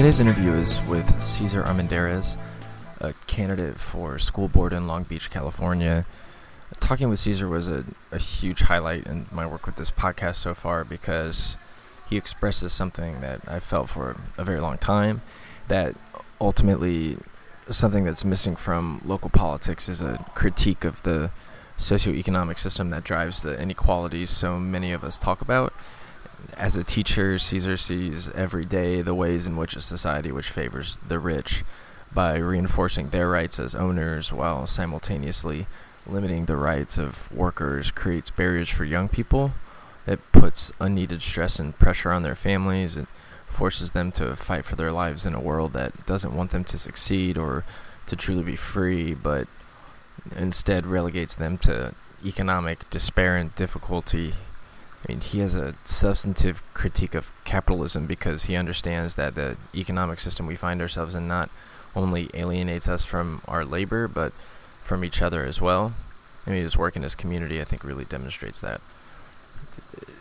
Today's interview is with Cesar Armendariz, a candidate for school board in Long Beach, California. Talking with Cesar was a, a huge highlight in my work with this podcast so far because he expresses something that I've felt for a very long time that ultimately something that's missing from local politics is a critique of the socioeconomic system that drives the inequalities so many of us talk about. As a teacher, Cesar sees every day the ways in which a society which favors the rich by reinforcing their rights as owners while simultaneously limiting the rights of workers creates barriers for young people It puts unneeded stress and pressure on their families and forces them to fight for their lives in a world that doesn't want them to succeed or to truly be free but instead relegates them to economic despair and difficulty. I mean, he has a substantive critique of capitalism because he understands that the economic system we find ourselves in not only alienates us from our labor, but from each other as well. I mean, his work in his community, I think, really demonstrates that.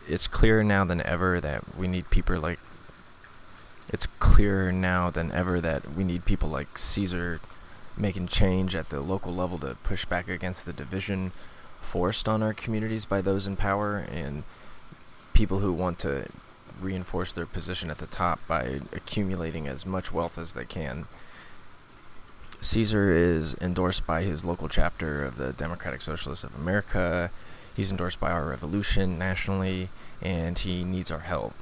It's clearer now than ever that we need people like. It's clearer now than ever that we need people like Cesar making change at the local level to push back against the division forced on our communities by those in power and people who want to reinforce their position at the top by accumulating as much wealth as they can. Cesar is endorsed by his local chapter of the Democratic Socialists of America. He's endorsed by our revolution nationally, and he needs our help.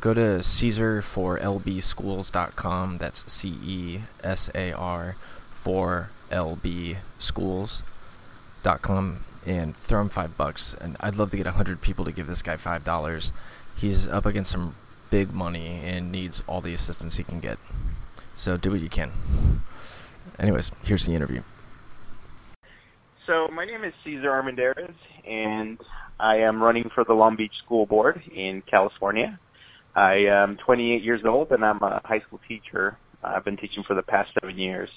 Go to CesarForLBSchools.com. That's C E S A R for LB Schools.com and throw him five bucks. And I'd love to get a hundred people to give this guy five dollars. He's up against some big money and needs all the assistance he can get. So do what you can. Anyways, here's the interview. So my name is Cesar Armendariz, and I am running for the Long Beach School Board in California. I am 28 years old, and I'm a high school teacher. I've been teaching for the past seven years.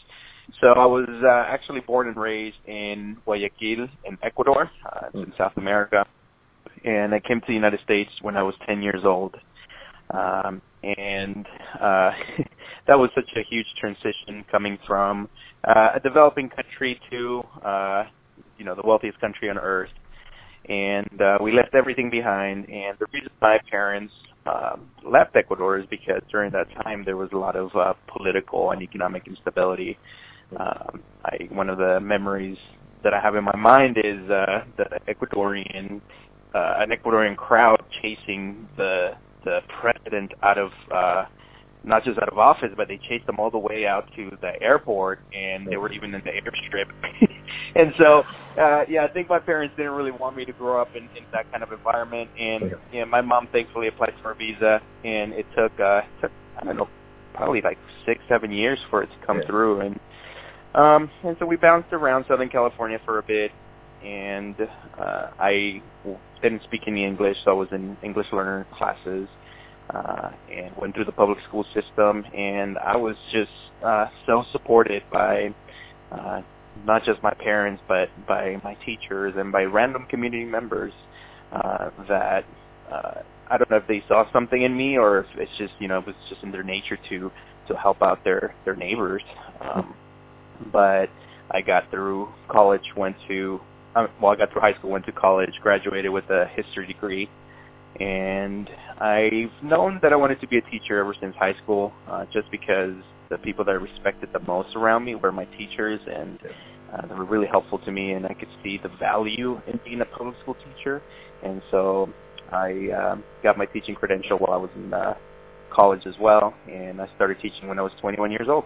So I was uh, actually born and raised in Guayaquil, in Ecuador, uh, in South America, and I came to the United States when I was 10 years old. Um, and uh, that was such a huge transition coming from uh, a developing country to, uh, you know, the wealthiest country on earth. And uh, we left everything behind. And the reason my parents um, left Ecuador is because during that time there was a lot of uh, political and economic instability. Um, I one of the memories that I have in my mind is uh, the Ecuadorian uh, an Ecuadorian crowd chasing the the president out of uh, not just out of office, but they chased them all the way out to the airport, and they were even in the airstrip. and so, uh, yeah, I think my parents didn't really want me to grow up in, in that kind of environment. And yeah, my mom thankfully applied for a visa, and it took uh, took I don't know, probably like six, seven years for it to come yeah. through. And um, and so we bounced around Southern California for a bit, and uh, I didn't speak any English, so I was in English learner classes uh, and went through the public school system. And I was just uh, so supported by uh, not just my parents, but by my teachers and by random community members uh, that uh, I don't know if they saw something in me or if it's just you know it was just in their nature to to help out their their neighbors. Um, but I got through college, went to um, well, I got through high school, went to college, graduated with a history degree, and I've known that I wanted to be a teacher ever since high school, uh, just because the people that I respected the most around me were my teachers, and uh, they were really helpful to me, and I could see the value in being a public school teacher, and so I uh, got my teaching credential while I was in uh, college as well, and I started teaching when I was 21 years old.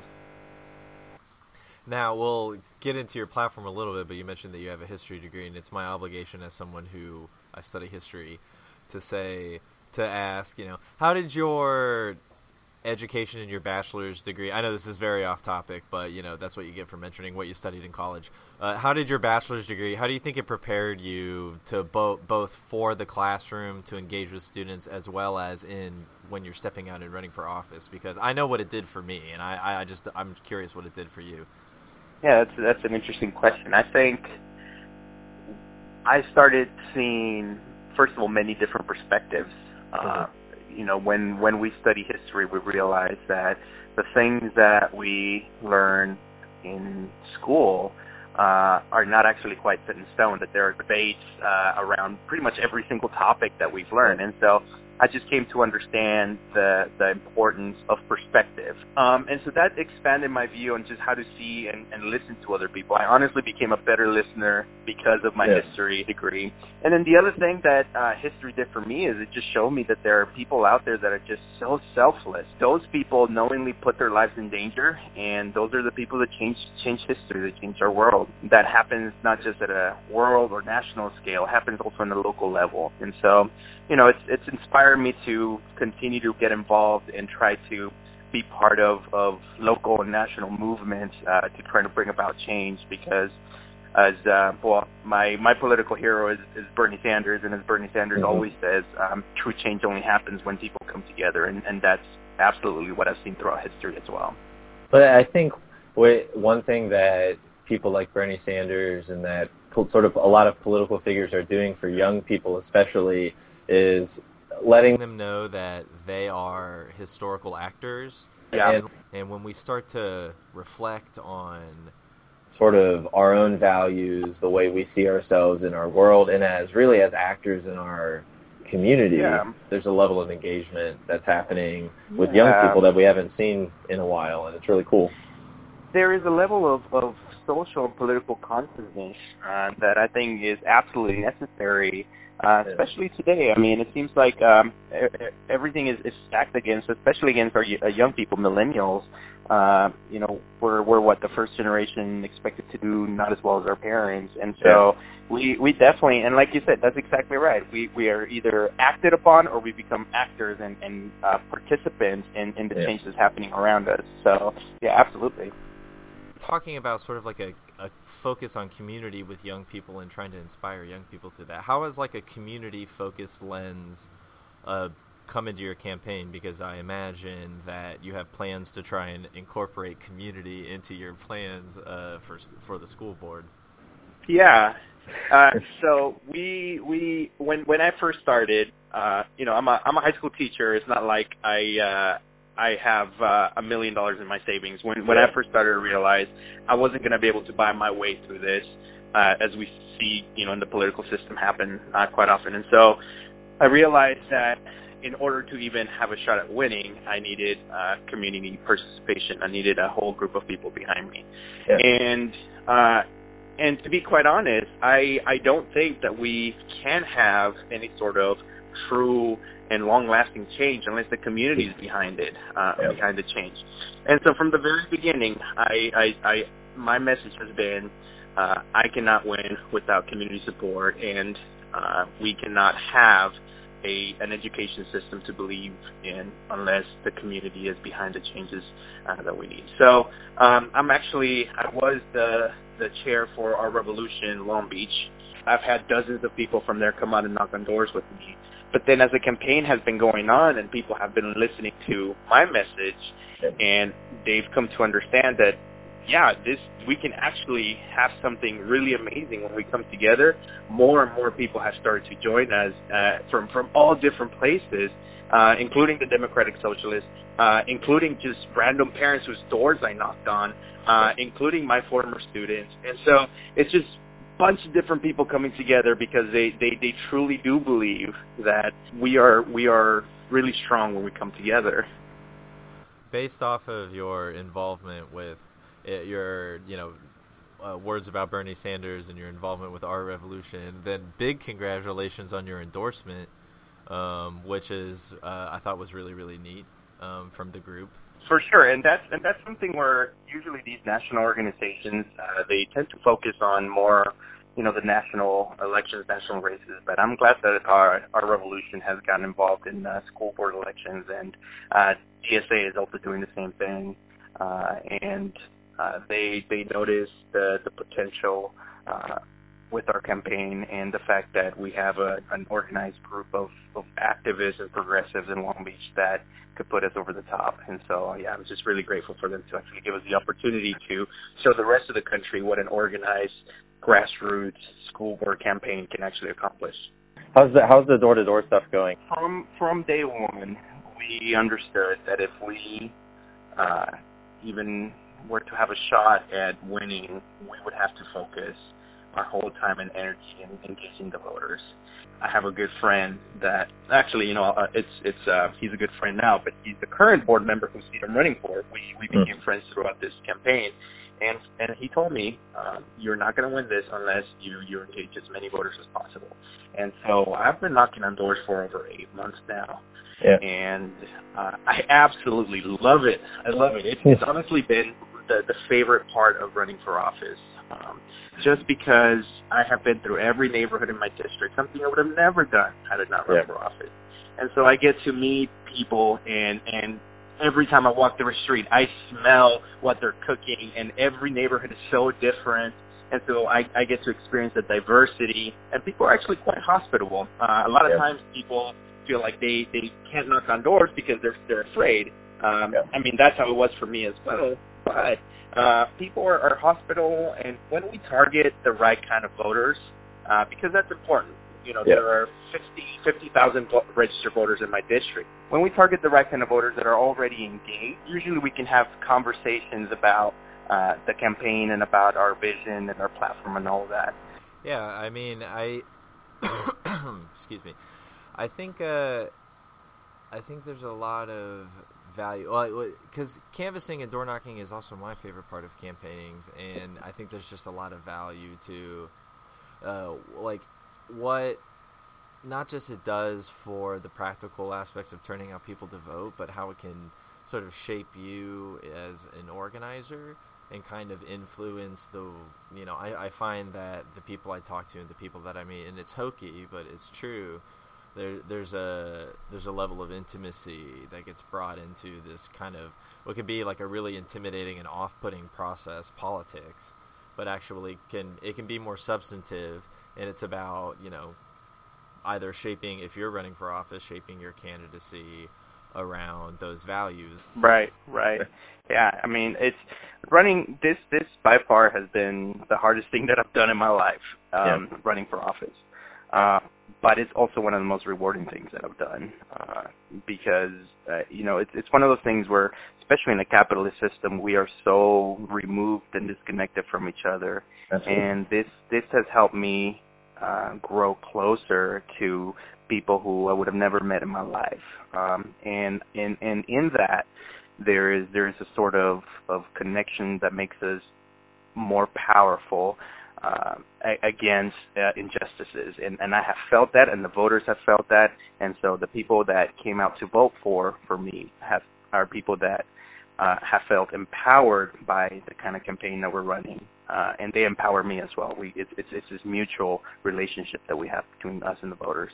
Now we'll get into your platform a little bit, but you mentioned that you have a history degree, and it's my obligation as someone who I study history to say to ask, you know, how did your education in your bachelor's degree? I know this is very off topic, but you know that's what you get for mentioning what you studied in college. Uh, how did your bachelor's degree? How do you think it prepared you to both both for the classroom to engage with students as well as in when you're stepping out and running for office? Because I know what it did for me, and I, I just I'm curious what it did for you. Yeah, that's that's an interesting question. I think I started seeing, first of all, many different perspectives. Uh, you know, when when we study history, we realize that the things that we learn in school uh, are not actually quite set in stone. That there are debates uh, around pretty much every single topic that we've learned, and so I just came to understand the the importance of perspective. Um, and so that expanded my view on just how to see and, and listen to other people. I honestly became a better listener because of my Yeah. history degree. And then the other thing that uh, history did for me is it just showed me that there are people out there that are just so selfless. Those people knowingly put their lives in danger, and those are the people that change change history, that change our world. That happens not just at a world or national scale, it happens also on the local level. And so you know, it's it's inspired me to continue to get involved and try to be part of of local and national movements uh, to try to bring about change. Because, as uh, well, my my political hero is, is Bernie Sanders, and as Bernie Sanders Mhm. always says, um, true change only happens when people come together, and and that's absolutely what I've seen throughout history as well. But I think one thing that people like Bernie Sanders and that sort of a lot of political figures are doing for young people, especially, is letting them know that they are historical actors. Yeah. And, and when we start to reflect on sort of our own values, the way we see ourselves in our world, and as really as actors in our community, Yeah. there's a level of engagement that's happening with young people that we haven't seen in a while, and it's really cool. there is a level of, of social and political consciousness uh, that I think is absolutely necessary, uh, Yeah. especially today. I mean, it seems like um, everything is, is stacked against, especially against our uh, young people, millennials. Uh, you know, we're we're what the first generation expected to do not as well as our parents, and so we we definitely and like you said, that's exactly right. We we are either acted upon or we become actors and and uh, participants in in the Yeah. changes happening around us. So yeah, absolutely. talking about sort of like a, a focus on community with young people and trying to inspire young people through that. How has like a community focused lens uh, come into your campaign? Because I imagine that you have plans to try and incorporate community into your plans uh, for for the school board. Yeah. Uh, so we we when when I first started, uh, you know, I'm a I'm a high school teacher. It's not like I uh, I have uh, a million dollars in my savings. When when I first started, to realize I wasn't going to be able to buy my way through this, uh, as we see, you know, in the political system happen uh, quite often. And so I realized that in order to even have a shot at winning, I needed uh, community participation. I needed a whole group of people behind me, Yeah. and uh, and to be quite honest, I I don't think that we can have any sort of true and long-lasting change unless the community is behind it, uh, Yeah. behind the change. And so from the very beginning, I I, I my message has been uh, I cannot win without community support, and uh, we cannot have a an education system to believe in unless the community is behind the changes uh, that we need. So um, I'm actually I was the the chair for our revolution Long Beach. I've had dozens of people from there come out and knock on doors with me. But then as the campaign has been going on and people have been listening to my message and they've come to understand that yeah, this we can actually have something really amazing when we come together. More and more people have started to join us uh, from from all different places, uh, including the Democratic Socialists, uh, including just random parents whose doors I knocked on, uh, including my former students, and so it's just bunch of different people coming together because they, they, they truly do believe that we are we are really strong when we come together. based off of your involvement with uh, your, you know, uh, words about Bernie Sanders and your involvement with our revolution, then big congratulations on your endorsement, um, which is uh, I thought was really really neat um, from the group. For sure, and that's and that's something where usually these national organizations uh, they tend to focus on more, you know, the national elections, national races. But I'm glad that our our revolution has gotten involved in uh, school board elections, and uh, DSA is also doing the same thing, uh, and uh, they they notice the the potential. Uh, with our campaign and the fact that we have a, an organized group of, of activists and progressives in Long Beach that could put us over the top. And so, yeah, I'm just really grateful for them to actually give us the opportunity to show the rest of the country what an organized grassroots school board campaign can actually accomplish. How's the how's the door to door stuff going? From from day one, we understood that if we uh, even were to have a shot at winning, we would have to focus our whole time and energy in engaging the voters. I have a good friend that actually, you know, uh, it's it's uh, he's a good friend now, but he's the current board member who's I'm running for. We we hmm. became mm. friends throughout this campaign, and and he told me, um, you're not going to win this unless you you engage as many voters as possible. And so I've been knocking on doors for over eight months now, yeah. and uh, I absolutely love it. I love it. It's, it's honestly been the the favorite part of running for office. Um, just because I have been through every neighborhood in my district, something I would have never done had I not run yeah. for office. And so I get to meet people and and every time I walk through a street I smell what they're cooking and every neighborhood is so different and so I, I get to experience the diversity and people are actually quite hospitable. Uh, a lot of yeah. times people feel like they, they can't knock on doors because they're they're afraid. Um yeah. I mean that's how it was for me as well. But uh, people are, are hospitable, and when we target the right kind of voters, uh, because that's important. You know, yeah. there are 50 50,000 registered voters in my district. When we target the right kind of voters that are already engaged, usually we can have conversations about uh, the campaign and about our vision and our platform and all of that. Yeah, I mean, I excuse me. I think uh, I think there's a lot of value. Well, because canvassing and door knocking is also my favorite part of campaigning, and I think there's just a lot of value to, uh, like, what not just it does for the practical aspects of turning out people to vote, but how it can sort of shape you as an organizer and kind of influence the you know I, I find that the people I talk to and the people that I meet and it's hokey but it's true there there's a there's a level of intimacy that gets brought into this kind of what could be like a really intimidating and off-putting process politics but actually can it can be more substantive and it's about you know either shaping if you're running for office shaping your candidacy around those values. Right right. Yeah i mean it's running this this by far has been the hardest thing that i've done in my life um yeah. running for office. Uh but it's also one of the most rewarding things that I've done uh, because uh, you know it's it's one of those things where, especially in a capitalist system, we are so removed and disconnected from each other, Absolutely. and this this has helped me uh, grow closer to people who I would have never met in my life, um, and and and in that there is there is a sort of of connection that makes us more powerful uh, against uh, injustices, and, and I have felt that, and the voters have felt that, and so the people that came out to vote for for me have are people that uh, have felt empowered by the kind of campaign that we're running, uh, and they empower me as well. We it's, it's it's this mutual relationship that we have between us and the voters.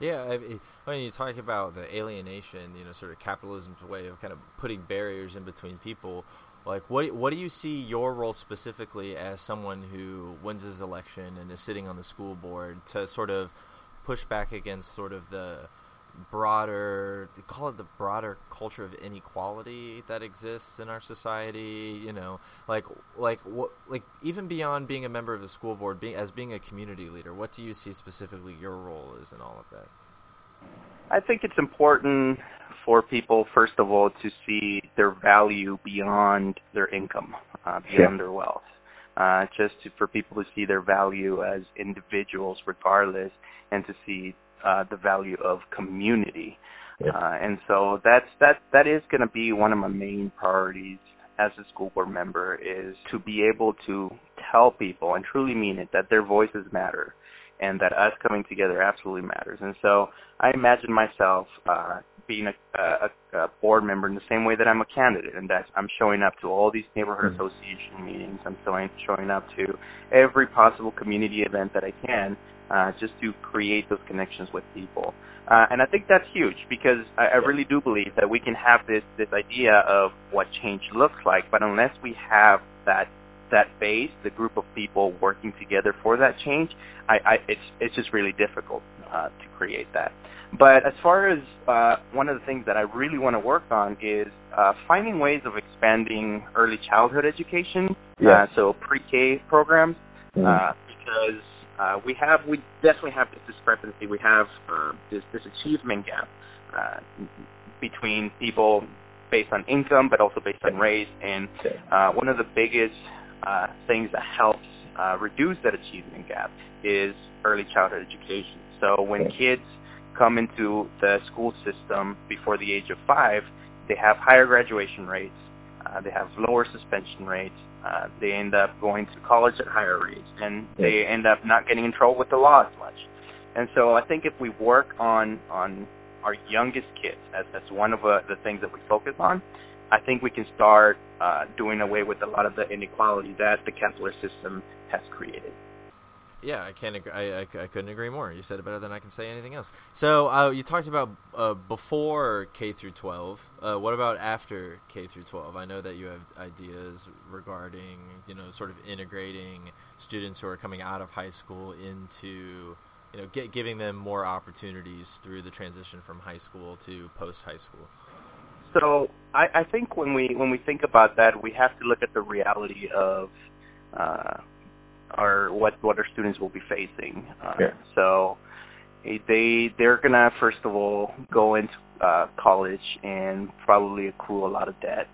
Yeah, I mean, when you talk about the alienation, you know, sort of capitalism's way of kind of putting barriers in between people. Like, what what do you see your role specifically as someone who wins his election and is sitting on the school board to sort of push back against sort of the broader call it the broader culture of inequality that exists in our society you know? Like like what like even beyond being a member of the school board being as being a community leader what do you see specifically your role is in all of that? I think it's important for people, first of all, to see their value beyond their income, uh, beyond their wealth. Uh, just to, for people to see their value as individuals, regardless, and to see uh, the value of community. Yeah. Uh, and so that's that that is going to be one of my main priorities as a school board member is to be able to tell people and truly mean it that their voices matter and that us coming together absolutely matters. And so I imagine myself uh, being a, a, a board member in the same way that I'm a candidate, and that I'm showing up to all these neighborhood mm-hmm. association meetings. I'm showing showing up to every possible community event that I can, uh, just to create those connections with people. Uh, and I think that's huge because I, I really do believe that we can have this this idea of what change looks like, but unless we have that that base, the group of people working together for that change, I, I it's it's just really difficult uh, to create that. But as far as uh, one of the things that I really want to work on is uh, finding ways of expanding early childhood education, yeah. uh, so pre-K programs, mm-hmm. uh, because uh, we have we definitely have this discrepancy. We have uh, this this achievement gap uh, between people based on income, but also based on race. And uh, one of the biggest uh, things that helps uh, reduce that achievement gap is early childhood education. So when kids come into the school system before the age of five, they have higher graduation rates, uh, they have lower suspension rates, uh, they end up going to college at higher rates, and they end up not getting in trouble with the law as much. And so I think if we work on on our youngest kids, as that's one of uh, the things that we focus on, I think we can start uh, doing away with a lot of the inequality that the capitalist system has created. Yeah, I can't. I, I, I, couldn't agree more. You said it better than I can say anything else. So uh, you talked about uh, before K through 12. Uh, what about after K through 12? I know that you have ideas regarding, you know, sort of integrating students who are coming out of high school into, you know, get, giving them more opportunities through the transition from high school to post high school. So I, I think when we when we think about that, we have to look at the reality of uh, what what our students will be facing. Uh, yeah. So they they're gonna first of all go into uh, college and probably accrue a lot of debt.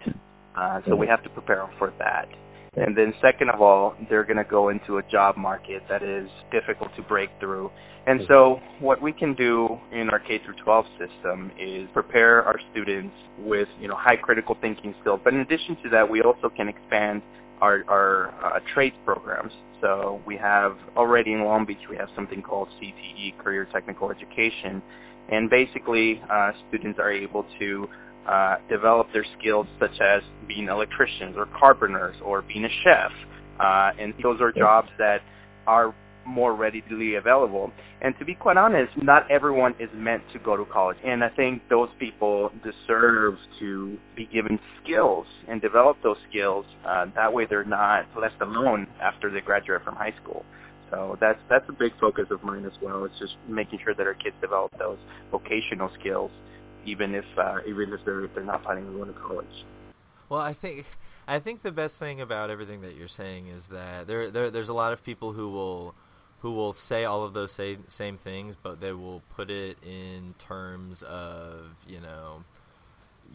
Uh, so mm-hmm. we have to prepare them for that. And then second of all, they're going to go into a job market that is difficult to break through. And so what we can do in our K through 12 system is prepare our students with, you know, high critical thinking skills. But in addition to that, we also can expand our, our uh, trades programs. So we have already in Long Beach, we have something called CTE, Career Technical Education. And basically, uh, students are able to uh, develop their skills such as being electricians or carpenters or being a chef. Uh, and those are jobs that are more readily available. And to be quite honest, not everyone is meant to go to college. And I think those people deserve to be given skills and develop those skills. Uh, that way they're not left alone after they graduate from high school. So that's that's a big focus of mine as well. It's just making sure that our kids develop those vocational skills even if uh, even if they're if they're not planning on going to college. Well, I think I think the best thing about everything that you're saying is that there, there there's a lot of people who will who will say all of those same same things, but they will put it in terms of you know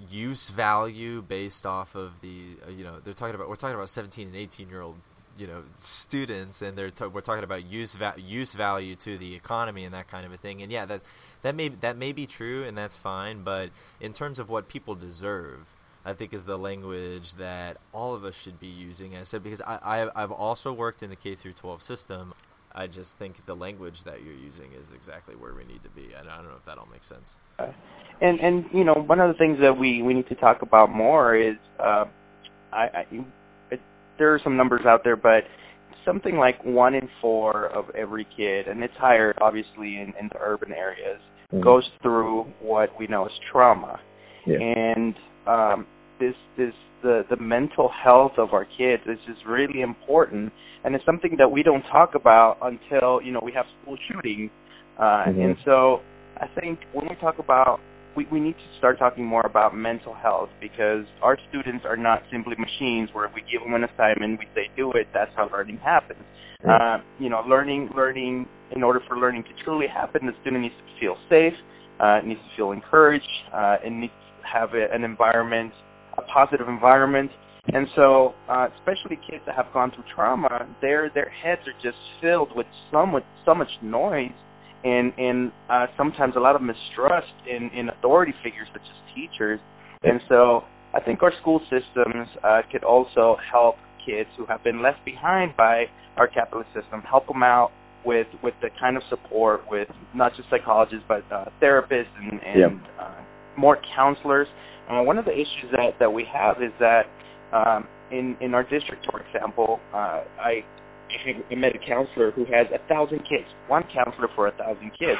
use value based off of the uh, you know they're talking about we're talking about 17 and 18 year old you know students and they're t- we're talking about use va- use value to the economy and that kind of a thing and yeah that that may that may be true and that's fine but in terms of what people deserve I think is the language that all of us should be using. I said because I, I I've also worked in the K through 12 system. I just think the language that you're using is exactly where we need to be. And I don't know if that all makes sense. And and you know one of the things that we we need to talk about more is uh, I, I it, there are some numbers out there, but something like one in four of every kid, and it's higher obviously in, in the urban areas, mm. goes through what we know as trauma. Yeah. And um, this this the the mental health of our kids is just really important, and it's something that we don't talk about until you know we have school shooting. Uh, mm-hmm. And so I think when we talk about we, we need to start talking more about mental health because our students are not simply machines where if we give them an assignment, we say do it, that's how learning happens. Uh, you know, learning, learning, in order for learning to truly happen, the student needs to feel safe, uh, needs to feel encouraged, uh, and needs to have a, an environment, positive environment. And so, uh, especially kids that have gone through trauma, their their heads are just filled with so much so much noise and and uh, sometimes a lot of mistrust in in authority figures such as teachers. And so I think our school systems uh, could also help kids who have been left behind by our capitalist system, help them out with with the kind of support with not just psychologists but uh, therapists and, and yeah. uh, more counselors. Uh, one of the issues that that we have is that um, in in our district, for example, uh, I I met a counselor who has a thousand kids. One counselor for a thousand kids.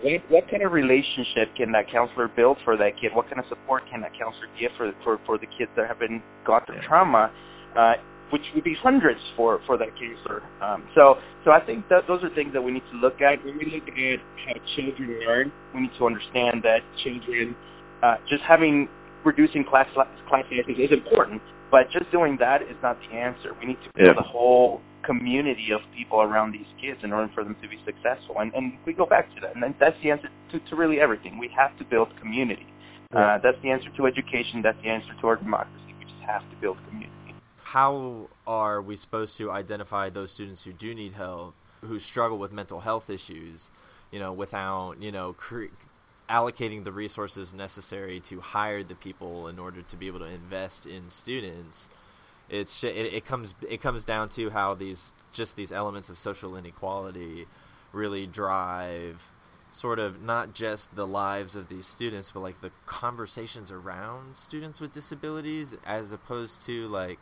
What, what kind of relationship can that counselor build for that kid? What kind of support can that counselor give for for, for the kids that have been gone through trauma? Uh, which would be hundreds for for that counselor. Um, so so I think that those are things that we need to look at when we look at how children learn. We need to understand that children uh, just having reducing class class sizes is important, but just doing that is not the answer. We need to build yeah. a whole community of people around these kids in order for them to be successful. And and we go back to that, and that's the answer to, to really everything. We have to build community. Uh, that's the answer to education. That's the answer to our democracy. We just have to build community. How are we supposed to identify those students who do need help, who struggle with mental health issues, you know, without you know cre- allocating the resources necessary to hire the people in order to be able to invest in students? It's it, it comes it comes down to how these just these elements of social inequality really drive sort of not just the lives of these students, but like the conversations around students with disabilities, as opposed to like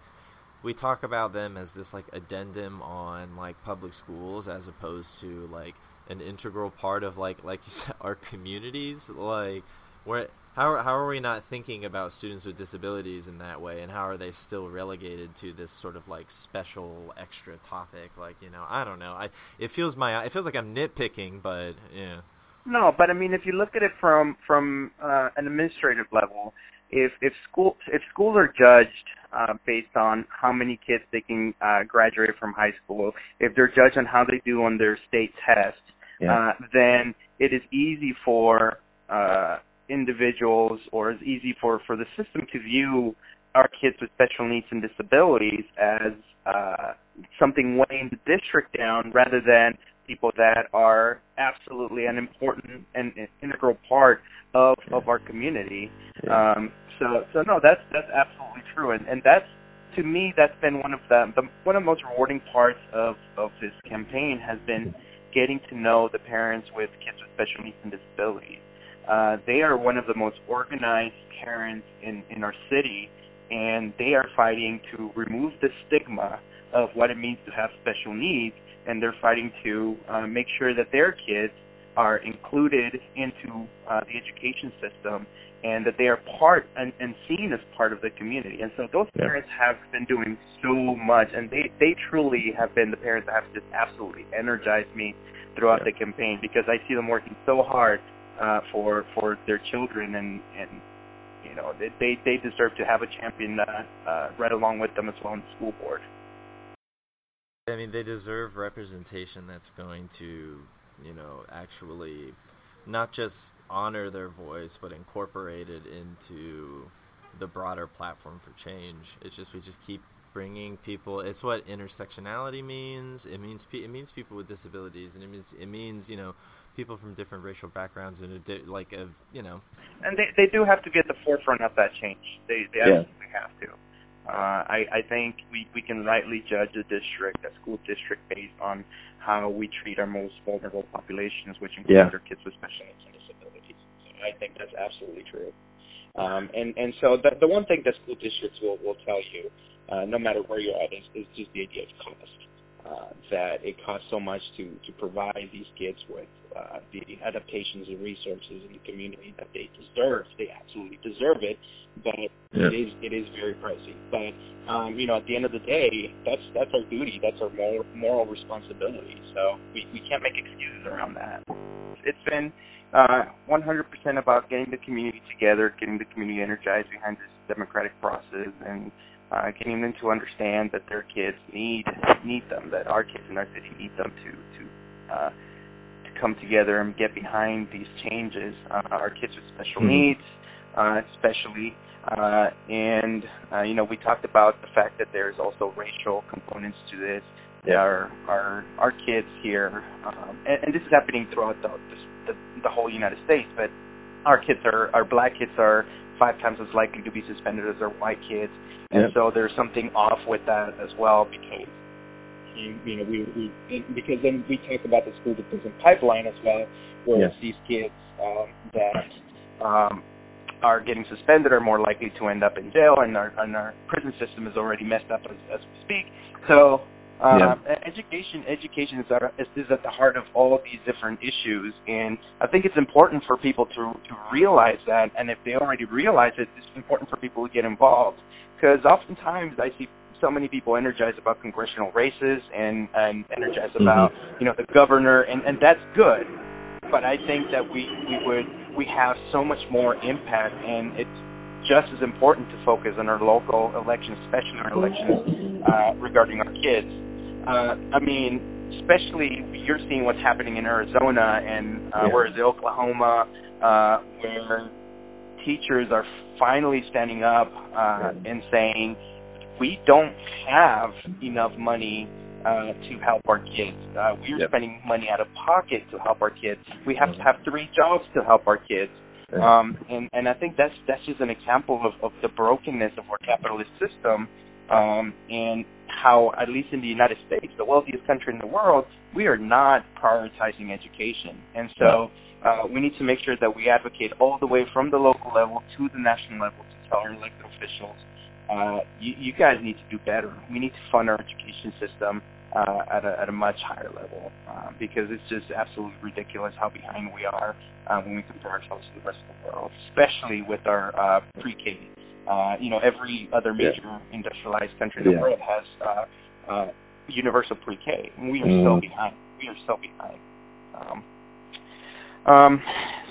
we talk about them as this like addendum on like public schools, as opposed to like an integral part of like like you said our communities. Like where how how are we not thinking about students with disabilities in that way, and how are they still relegated to this sort of like special extra topic? Like you know, I don't know. I it feels my it feels like I'm nitpicking, but yeah. No, but I mean, if you look at it from from uh, an administrative level, if if school if schools are judged uh, based on how many kids they can uh, graduate from high school, if they're judged on how they do on their state tests, yeah. uh, then it is easy for uh, individuals or it's easy for for the system to view our kids with special needs and disabilities as uh, something weighing the district down rather than people that are absolutely an important and integral part of of our community. Um, so so no, that's that's absolutely true, and and that's to me that's been one of the, the one of the most rewarding parts of of this campaign has been getting to know the parents with kids with special needs and disabilities. Uh, they are one of the most organized parents in in our city, and they are fighting to remove the stigma of what it means to have special needs and they're fighting to uh, make sure that their kids are included into uh, the education system and that they are part and, and seen as part of the community. And so those yeah. parents have been doing so much, and they they truly have been the parents that have just absolutely energized me throughout yeah. the campaign because I see them working so hard uh, for for their children and and you know they they deserve to have a champion uh, uh, right along with them as well in the school board. I mean, they deserve representation that's going to, you know, actually not just honor their voice, but incorporate it into the broader platform for change. It's just we just keep bringing people. It's what intersectionality means. It means it means people with disabilities, and it means it means you know people from different racial backgrounds and di- like of you know. And they they do have to get the forefront of that change. They they yeah. absolutely have to. Uh, I, I think we, we can rightly judge a district, a school district, based on how we treat our most vulnerable populations, which include yeah. our kids with special needs and disabilities. So I think that's absolutely true. Um, and and so the the one thing that school districts will will tell you, uh, no matter where you're at, is, is just the idea of cost. Uh, that it costs so much to to provide these kids with uh, the adaptations and resources in the community that they deserve. They absolutely deserve it, but yeah. it is it is very pricey. But um, you know, at the end of the day, that's that's our duty. That's our moral, moral responsibility. So we we can't make excuses around that. It's been uh, 100% about getting the community together, getting the community energized behind this democratic process, and uh, getting them to understand that their kids need need them, that our kids in our city need them to to uh, to come together and get behind these changes. Uh, our kids with special mm-hmm. needs, uh, especially, uh, and uh, you know we talked about the fact that there's also racial components to this. Yeah. Our our our kids here, um, and, and this is happening throughout the, the the whole United States, but our kids are our black kids are five times as likely to be suspended as their white kids and yep. so there's something off with that as well because you know we, we because then we talk about the school to prison pipeline as well, where yes. these kids um, that um, are getting suspended are more likely to end up in jail, and our and our prison system is already messed up as, as we speak. So um, yeah. education education is at, is at the heart of all of these different issues, and I think it's important for people to to realize that. And if they already realize it, it's important for people to get involved because oftentimes I see so many people energized about congressional races and and energized mm-hmm. about you know the governor and and that's good but I think that we we would we have so much more impact and it's just as important to focus on our local elections especially our elections uh, regarding our kids uh, I mean, especially you're seeing what's happening in Arizona and uh, Yeah. whereas Oklahoma, uh, where teachers are finally standing up uh, and saying we don't have enough money uh, to help our kids. Uh, we're Yep. spending money out of pocket to help our kids. We have to have three jobs to help our kids. Um, and, and I think that's that's just an example of, of the brokenness of our capitalist system, um, and how, at least in the United States, the wealthiest country in the world, we are not prioritizing education. And so uh, we need to make sure that we advocate all the way from the local level to the national level to tell our elected officials, uh, you, you guys need to do better. We need to fund our education system uh, at, a, at a much higher level uh, because it's just absolutely ridiculous how behind we are uh, when we compare ourselves to the rest of the world, especially with our uh, pre-K. Uh, you know, every other major industrialized country in the Yeah. world has uh, uh, universal pre-K. We are Mm. so behind. We are so behind. Um, um,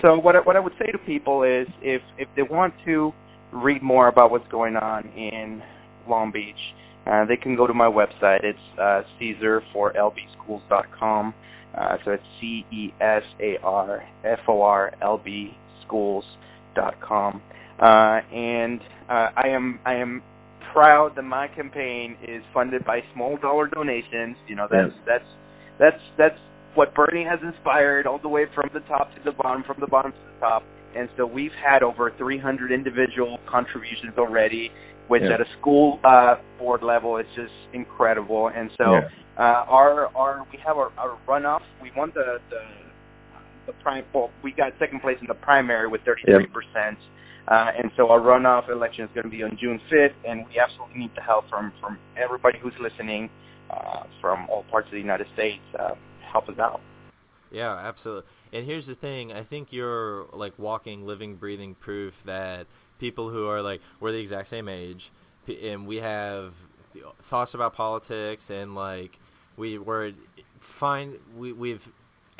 so what I, what I would say to people is, if if they want to read more about what's going on in Long Beach, uh, they can go to my website. It's uh, Cesar for lbschools.com. Uh, so it's C E S A R F O R L B schools.com. Uh, and uh, I am I am proud that my campaign is funded by small dollar donations. You know that's that's that's that's what Bernie has inspired all the way from the top to the bottom, from the bottom to the top. And so we've had over 300 individual contributions already, which Yeah. at a school uh, board level is just incredible. And so Yeah. uh, our our we have our, our runoff. We won the the the prime. Well, we got second place in the primary with 33 percent. Uh, and so our runoff election is going to be on June 5th, and we absolutely need the help from from everybody who's listening uh, from all parts of the United States. Uh, help us out. Yeah, absolutely. And here's the thing: I think you're like walking, living, breathing proof that people who are like we're the exact same age, and we have thoughts about politics, and like we were fine. We we've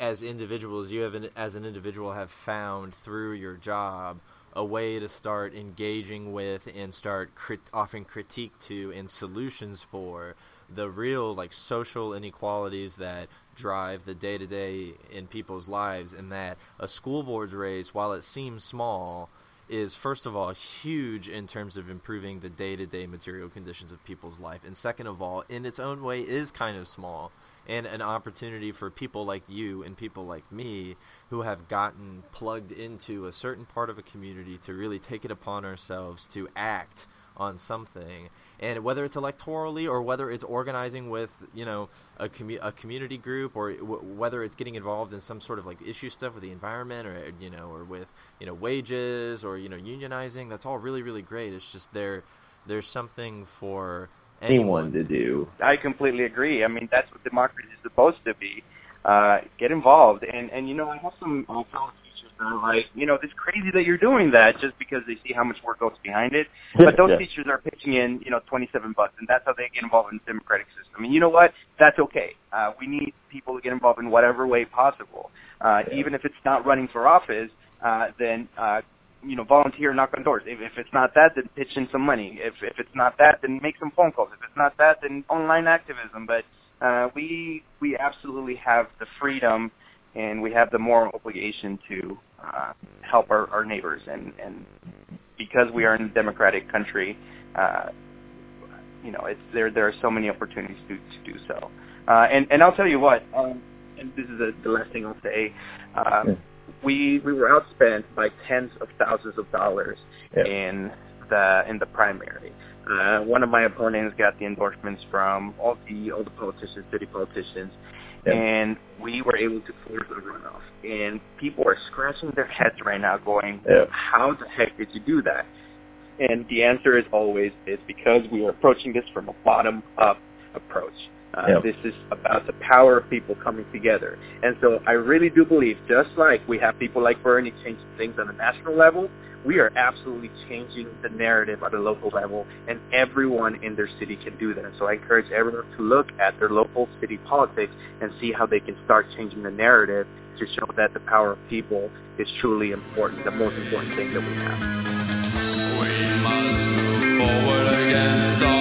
as individuals, you have an, as an individual have found through your job a way to start engaging with and start crit- offering critique to and solutions for the real like social inequalities that drive the day to day in people's lives, and that a school board's race, while it seems small, is first of all huge in terms of improving the day to day material conditions of people's life, and second of all, in its own way, is kind of small and an opportunity for people like you and people like me who have gotten plugged into a certain part of a community to really take it upon ourselves to act on something. And whether it's electorally or whether it's organizing with you know a, commu- a community group or w- whether it's getting involved in some sort of like issue stuff with the environment or you know or with you know wages or you know unionizing that's all really really great. It's just there there's something for anyone to do. I completely agree. I mean, that's what democracy is supposed to be. Uh, get involved, and and you know, I have some uh, fellow teachers that are like, you know, it's crazy that you're doing that just because they see how much work goes behind it. But those Yeah. teachers are pitching in, you know, 27 bucks, and that's how they get involved in the democratic system. And you know what? That's okay. Uh, we need people to get involved in whatever way possible, uh, Yeah. even if it's not running for office. Uh, then uh, you know, volunteer, knock on doors. If, if it's not that, then pitch in some money. If if it's not that, then make some phone calls. If it's not that, then online activism. But uh, we we absolutely have the freedom and we have the moral obligation to uh, help our, our neighbors. And and because we are in a democratic country, uh, you know, it's there. There are so many opportunities to to do so. Uh, and and I'll tell you what. Um, and this is the, the last thing I'll say. Yeah. We we were outspent by tens of thousands of dollars Yeah. in the in the primary. Uh, one of my opponents got the endorsements from all the all the politicians, city politicians, Yeah. and we were able to force a runoff. And people are scratching their heads right now, going, Yeah. "How the heck did you do that?" And the answer is always it's because we are approaching this from a bottom up approach. Uh, Yeah. This is about the power of people coming together. And so I really do believe, just like we have people like Bernie changing things on a national level, we are absolutely changing the narrative at a local level, and everyone in their city can do that. And So I encourage everyone to look at their local city politics and see how they can start changing the narrative to show that the power of people is truly important, the most important thing that we have. We must move forward against all